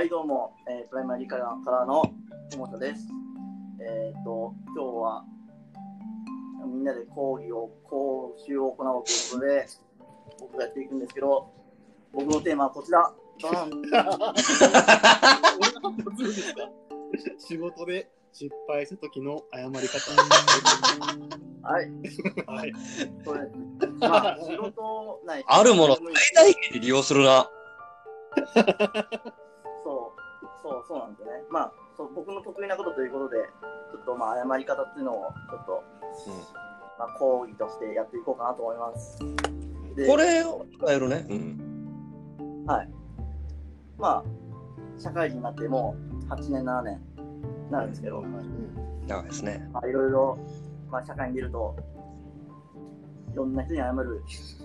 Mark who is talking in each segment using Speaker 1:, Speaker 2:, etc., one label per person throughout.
Speaker 1: はい、どうも、えープライマリーからからの友田です。えっ、と、今日はみんなで講義を、講習を行おうということで、僕がやっていくんですけど、僕のテーマはこちら。ド ン
Speaker 2: 仕事で失敗した時の謝り方。
Speaker 1: はい、
Speaker 2: はい。
Speaker 1: これ、まあ、仕事ない。
Speaker 3: あるもの最大限に利用するな。
Speaker 1: そう、そう、なんですよね。まあ、そう僕の得意なことということで、ちょっとまあ、謝り方っていうのを、ちょっと、まあ、講義としてやっていこうかなと思います。で
Speaker 3: これを使えるね。うん。
Speaker 1: はい。まあ、社会人になってもう8年、7年になるんですけど、
Speaker 3: 長いですね。
Speaker 1: まあ、いろいろ、まあ、社会に出ると、いろんな人に謝る、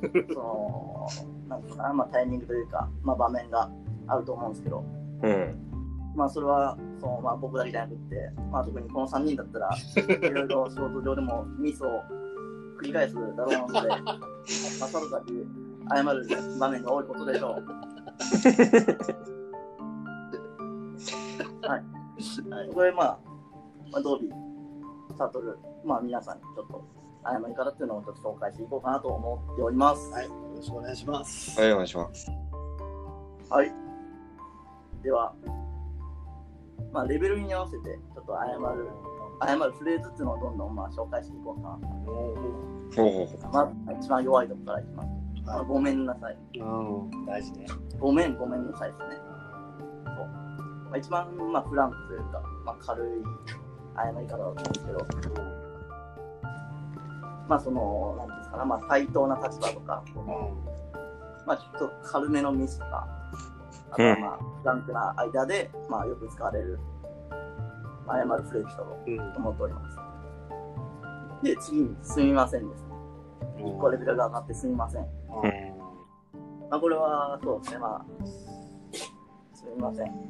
Speaker 1: その、なんかな、まあ、タイミングというか、まあ、場面があると思うんですけど、
Speaker 3: うん。
Speaker 1: まあ、それは、そのまあ、僕だけじゃなくって、まあ、特にこの3人だったら、いろいろ仕事上でもミスを繰り返すだろうので、まあ、さぞかく謝る場面が多いことでしょう。はい。これ、まあ、まあ、ドービー、サトル、まあ、皆さんにちょっと謝り方っていうのをちょっと紹介していこうかなと思っております。
Speaker 2: はい。よろしくお願いします。
Speaker 3: はい、お願いします。
Speaker 1: はい。では、まあ、レベルに合わせて、ちょっと謝る、謝るフレーズっていうのをどんどんまあ紹介していこうかなと。まず、一番弱いところからいきます。まあ、
Speaker 2: は
Speaker 1: ごめんなさい。
Speaker 2: い。うん。大事ね。
Speaker 1: ごめん、ごめんなさいですね。そう。まあ、一番、まあ、フランクというか、まあ、軽い謝り方だと思うんですけど、まあ、その、なんですかな、まあ、対等な立場とか、まあ、ちょっと軽めのミスとか、あとはまあ、フランクな間で、まあ、よく使われる、まあ、謝るフレーズだと
Speaker 2: うん。
Speaker 1: 思っております。で、次に、すみませんですね。1個レベルが上がってすみません。まあ、これは、そうですね、まあ、すみません。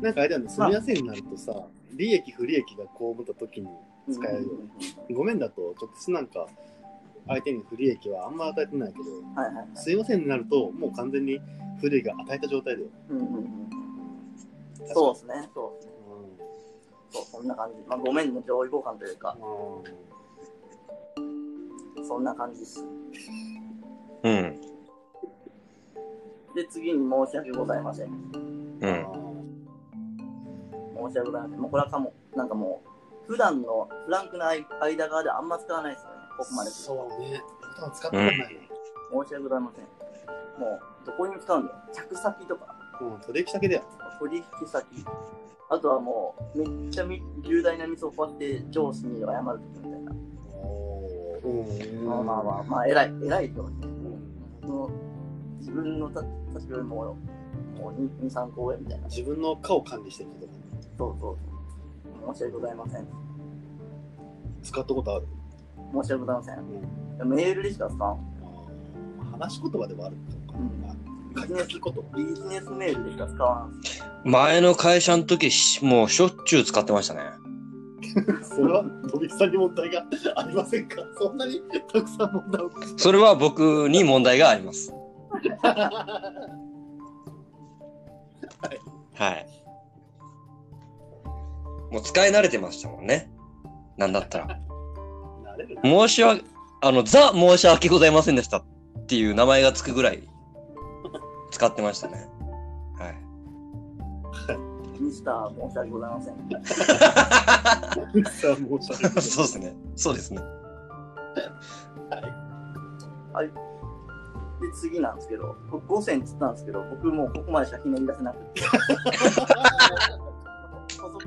Speaker 2: なんかあれだよね、すみませんになるとさ、利益不利益が被った時に使えるよね。ごめんだと、直接なんか、相手に不利益はあんま与えてないけど、
Speaker 1: はいはい。
Speaker 2: すいませんになると、もう完全に不利益が与えた状態だよ。
Speaker 1: うんうんうん、そうですね、そうですね。そう、そんな感じ。まあ、ごめんの上位互換というか、
Speaker 2: うん。
Speaker 1: そんな感じです。
Speaker 3: う。うん。
Speaker 1: で、次に申し訳ございません。
Speaker 3: うん。
Speaker 1: 申し訳ございません。もうこれはかも、なんかもう、普段のフランクな間側であんま使わないですここまで
Speaker 2: そうね。普段使ったことないね。
Speaker 1: 申し訳ございません。もう、どこにも使うんだよ。着先とか、
Speaker 2: うん、取引先だよ。
Speaker 1: 取引先。あとはもう、めっちゃみ重大なミスをこうやって上司に謝るときみたいな。
Speaker 2: うん
Speaker 1: まあまあまあ、まあ、偉い、偉いって。その自分の立立場も、もう2、2 3個上みたいな。
Speaker 2: 自分の顔を管理してるけど、
Speaker 1: そうそう。申し訳ございません。
Speaker 2: 使ったことある？
Speaker 1: 申し訳ございません？メールでしか使わん。
Speaker 2: 話し言葉ではあるのか
Speaker 1: うん
Speaker 2: な。書き書き言葉。
Speaker 1: ビジネスメールでしか？使わん。
Speaker 3: 前の会社の時、しもうしょっちゅう使ってましたね。
Speaker 2: それは、飛びさんに問題がありませんか？そんなにたくさん問題を。
Speaker 3: それは僕に問題があります。はい。もう使い慣れてましたもんね。なんだったら。申し訳、あの、ザ申し訳ございませんでしたっていう名前がつくぐらい使ってましたね。はい。
Speaker 1: ミスター申し訳ございません。
Speaker 2: さあ、申し訳ない。
Speaker 3: そうですね。そうですね。
Speaker 1: で、次なんですけど、僕5選っつったんですけど、僕もうここまでしかひねり出せなくて。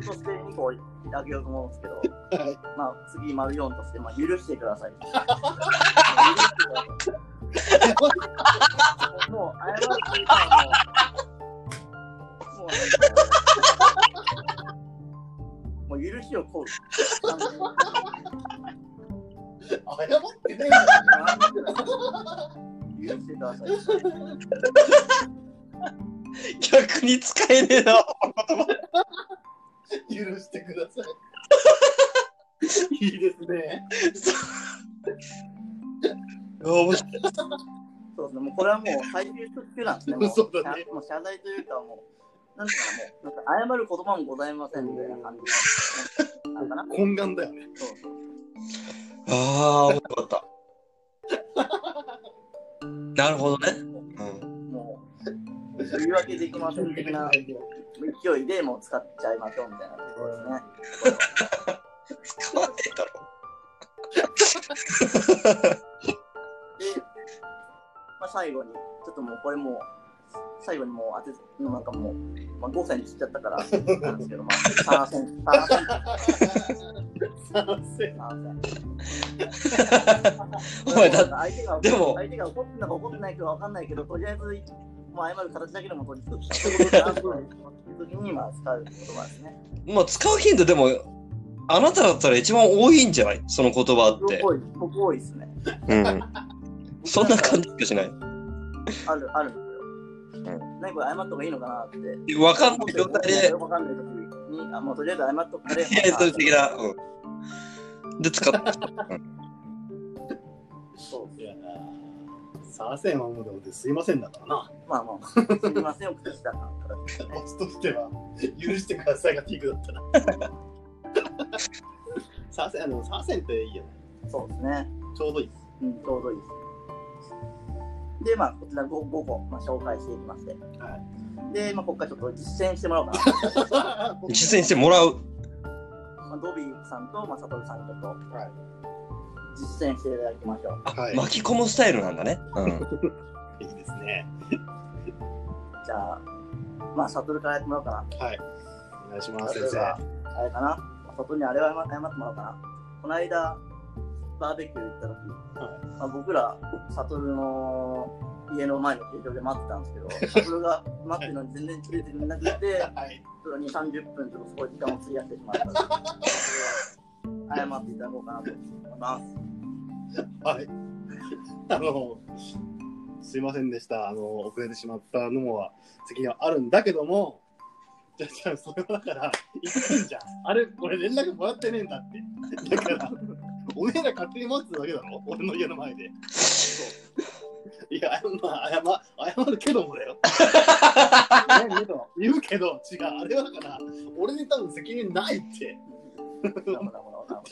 Speaker 1: 補足として2個あげようと思うんですけど、
Speaker 2: はい
Speaker 1: まあ次丸4として、まあ、許してください。もう謝るっていうかもう、もう、もう許しを請う。
Speaker 2: 謝ってね
Speaker 1: 許してください。
Speaker 3: 逆に使えねえな。
Speaker 2: 許してください。いいですね。
Speaker 3: 面白い
Speaker 1: そうですね、もうこれはもう最終特急なんですね。も う
Speaker 2: そうだね
Speaker 1: もう謝罪というか、もう、なんかな、もう、なんか謝る言葉もございませんみたいな感じの、なんかな。
Speaker 2: 懇願だよね。
Speaker 3: ああ、面白かった。なるほどね。
Speaker 1: 言い訳できません的な勢いでもう使っちゃいましょうみたいなところですね。
Speaker 3: 使わねえだろ。
Speaker 1: で、まあ、最後に、ちょっともうこれもう、最後にもう当て、なんかもう、まあ、5線に切っちゃったから、なんですけど、まあ、3線、3線、
Speaker 2: 賛成
Speaker 1: 3線。
Speaker 3: お前だ
Speaker 1: 相手が
Speaker 3: でも
Speaker 1: 相手が怒ってんのか怒ってないかわかんないけど、とりあえず、まあ、謝る形だけでも取り付く時に、まあ、使う言葉ですね。
Speaker 3: まあ、使う頻度でも、あなただったら一番多いんじゃない？その言葉って。
Speaker 1: 僕多い、僕多いですね。
Speaker 3: うん。そんな感じしかしない？
Speaker 1: ある、あるんですよ。何これ謝った方がいいのかなって。
Speaker 3: わかんない状態で、
Speaker 1: わかんない時に、あ、もうとりあえず謝っとくから。
Speaker 3: えーと的な。うん。で、使って。
Speaker 1: そう
Speaker 2: いやサーセンはもうでもすいませんだからな。
Speaker 1: まあまあ、すみません、お口した形ですね。
Speaker 2: コツとしては、許してくださいがピークだったな。サーセン、あの、サーセンっていいよね。
Speaker 1: そうですね。
Speaker 2: ちょうどいい。
Speaker 1: うん、ちょうどいいです。で、まあ、こちら 5, 5個、まあ、紹介していきまして。
Speaker 2: は
Speaker 1: で、まあ、ここからちょっと実践してもらおうかな。
Speaker 3: 実践してもらう。
Speaker 1: まあ、ドビーさんと、まあ、サトルさんにちょっと
Speaker 2: はい。
Speaker 1: 実践していただきましょう。
Speaker 3: あ、
Speaker 2: はい
Speaker 3: 巻き込むスタイルなんだね。うん。
Speaker 2: いいですね。
Speaker 1: じゃあ、まあ、サトルからやってもらおうかな。
Speaker 2: はい。お願いします、先生。
Speaker 1: あれかな？サトルにあれは謝謝ってもらおうかな。この間、バーベキュー行った時、まあ、僕ら、サトルの家の前の球場で待ってたんですけど、サトルが待ってるのに全然連れてくれなくて、
Speaker 2: はい。
Speaker 1: ちょっと2、30分ちょっとそこに時間を費やしてしまったので、それは謝っていただこうかなと思います。
Speaker 2: はい。あの、すいませんでした。あの、遅れてしまったのも責任はあるんだけども、じゃあ、じゃあ、それはだから、言ってんじゃん。あれ、これ連絡もらってねえんだって。だから、おめえら勝手に待ってただけだろ俺の家の前で。いや、まあ、謝謝るけどもだよ。言うけど、違う。あれはだから、俺に多分責任ないって。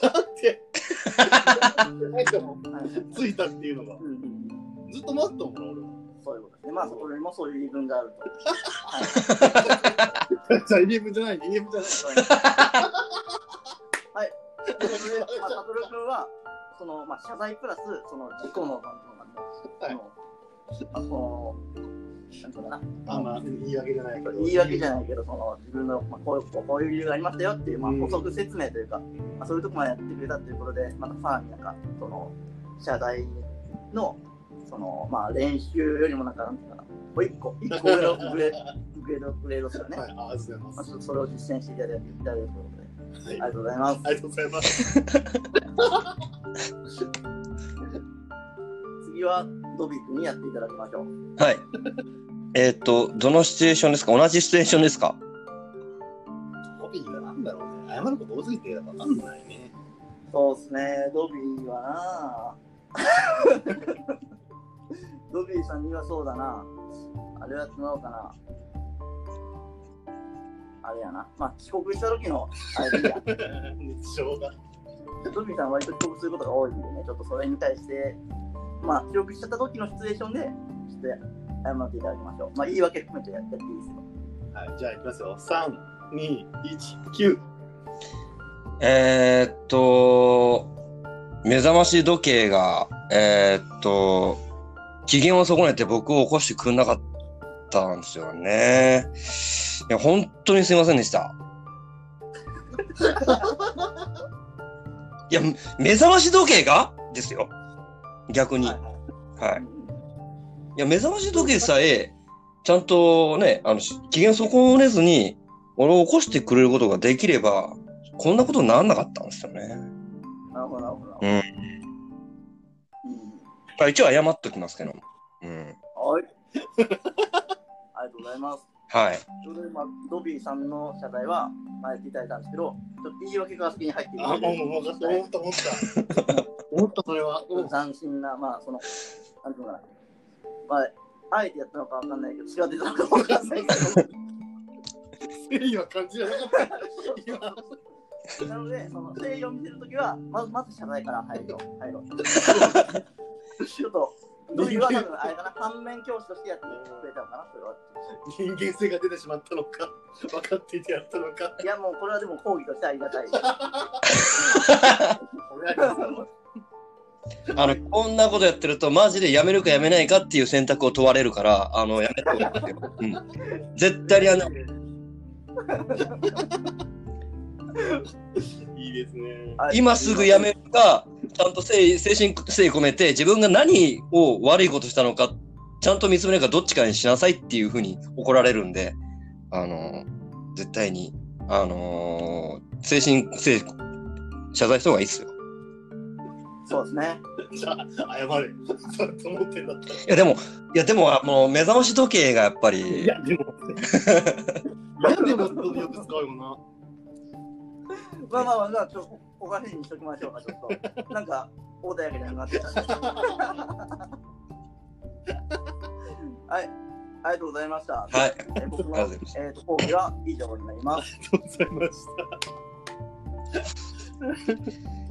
Speaker 2: だって、ついたっていうのが。ずっと待ったもん、俺は。
Speaker 1: そういうことですね。まあ、そこにもそういう言い分があると。はい。
Speaker 2: じゃあ、リーブじゃない、リーブじゃない。
Speaker 1: はい。それで、まあ、サトル君は、その、まあ、謝罪プラス、その、事故の、なんていうのかあその、なかな、
Speaker 2: あまあ、言い訳じゃないけど。
Speaker 1: 言い訳じゃないけど、その、自分の、まあ、こういう、こういう理由がありましたよっていう、まあ、
Speaker 2: うん
Speaker 1: 補足説明というか、まあ、そういうとこまでやってくれたということで、またさらになんか、その、謝罪の、その、まあ、練習よりもなんか、なんていうかな、もう一個、一個上のグレード、グレードですよね。
Speaker 2: はい、ありがとうございま
Speaker 1: まあ、
Speaker 2: す。
Speaker 1: そそれを実践していただいていただいてということで、
Speaker 2: はい、
Speaker 1: ありがとうございます。
Speaker 2: ありがとうございます。
Speaker 1: 次はドビー君にやっていただきましょう。
Speaker 3: はい。えーっと、どのシチュエーションですか？同じシチュエーションですか？
Speaker 2: コピーがなんだろうね。謝ること多すぎてわかんないね。
Speaker 1: そうですね、ドビーはなドビーさんにはそうだな。あれやってもらおうかな。あれやな。まあ、帰国した時の、あれでいいや。
Speaker 2: 日常が。
Speaker 1: ドビーさんは割と帰国することが多いんでね、ちょっとそれに対して、まあ、記録しちゃった時のシチュエーションで、ちょっと謝っていただきましょう。まあ、言い訳含めてやっていいですよ。
Speaker 2: はい、じゃあ、いきますよ。3、2、1、9。
Speaker 3: えーっと、目覚まし時計が、えーっと、機嫌を損ねて僕を起こしてくんなかったんですよね。いや、本当にすいませんでした。いや、目覚まし時計が？ですよ。逆に。
Speaker 1: は
Speaker 3: はいい。
Speaker 1: うん
Speaker 3: いや、目覚まし時計さえ、ちゃんとね、あの、し機嫌損ねずに、俺を起こしてくれることができれば、こんなことにならなかったんですよね。
Speaker 1: なるほど、なるほど。
Speaker 3: うん。
Speaker 1: うん
Speaker 3: まあ、一応謝っときますけども。うん。
Speaker 1: はい。ありがとうございます。
Speaker 3: はい。
Speaker 1: ちょうど今、ドビーさんの謝罪は、まあ、やっていただいたんですけど、ちょっと言い訳が先に入っている
Speaker 2: あ、もう、もう、分かった、思った、思った。思った、それは。うん
Speaker 1: 斬新な、まあ、その、なんていうのかな、まあ、あえてやったのかわかんないけど、血が出たのかわかんないけど、
Speaker 2: 誠意は感じられなかった。今
Speaker 1: なので、その誠意を見せるときは、まずまず謝罪から入ろう。入ろう。ちょっと、どういうわ多分あれかな、反面教師としてやってくれたのかな、それは。
Speaker 2: 人間性が出てしまったのか、分かっていてやったのか。
Speaker 1: いや、もうこれはでも講義としてありがたい。
Speaker 3: あの、こんなことやってると、マジでやめるかやめないかっていう選択を問われるから、あの、やめた方がいいですよ。うん。絶対にあの、
Speaker 2: い いですね。
Speaker 1: はい
Speaker 3: 今すぐやめるか、ちゃんと誠意精神誠意込めて、自分が何を悪いことしたのか、ちゃんと見つめるかどっちかにしなさいっていうふうに怒られるんで、あの、絶対に、あの精神誠意、謝罪した方がいいですよ。
Speaker 1: そうですね。
Speaker 2: じゃあ、謝れ。と思ってんだったら。
Speaker 3: いや、でも、いや、でも、あの、目覚まし時計がやっぱ
Speaker 2: い
Speaker 3: り、
Speaker 2: や、でも。いや、でも、よく使うよな。
Speaker 1: まあまあまあ、じゃあちょっとおかしいにしときましょうか、ちょっと。なんか、穏やかじゃなくなってきた。はい、ありがとうございました。
Speaker 3: はい。
Speaker 1: えー僕のえーと講義は以上になります。
Speaker 2: ありがとうございました。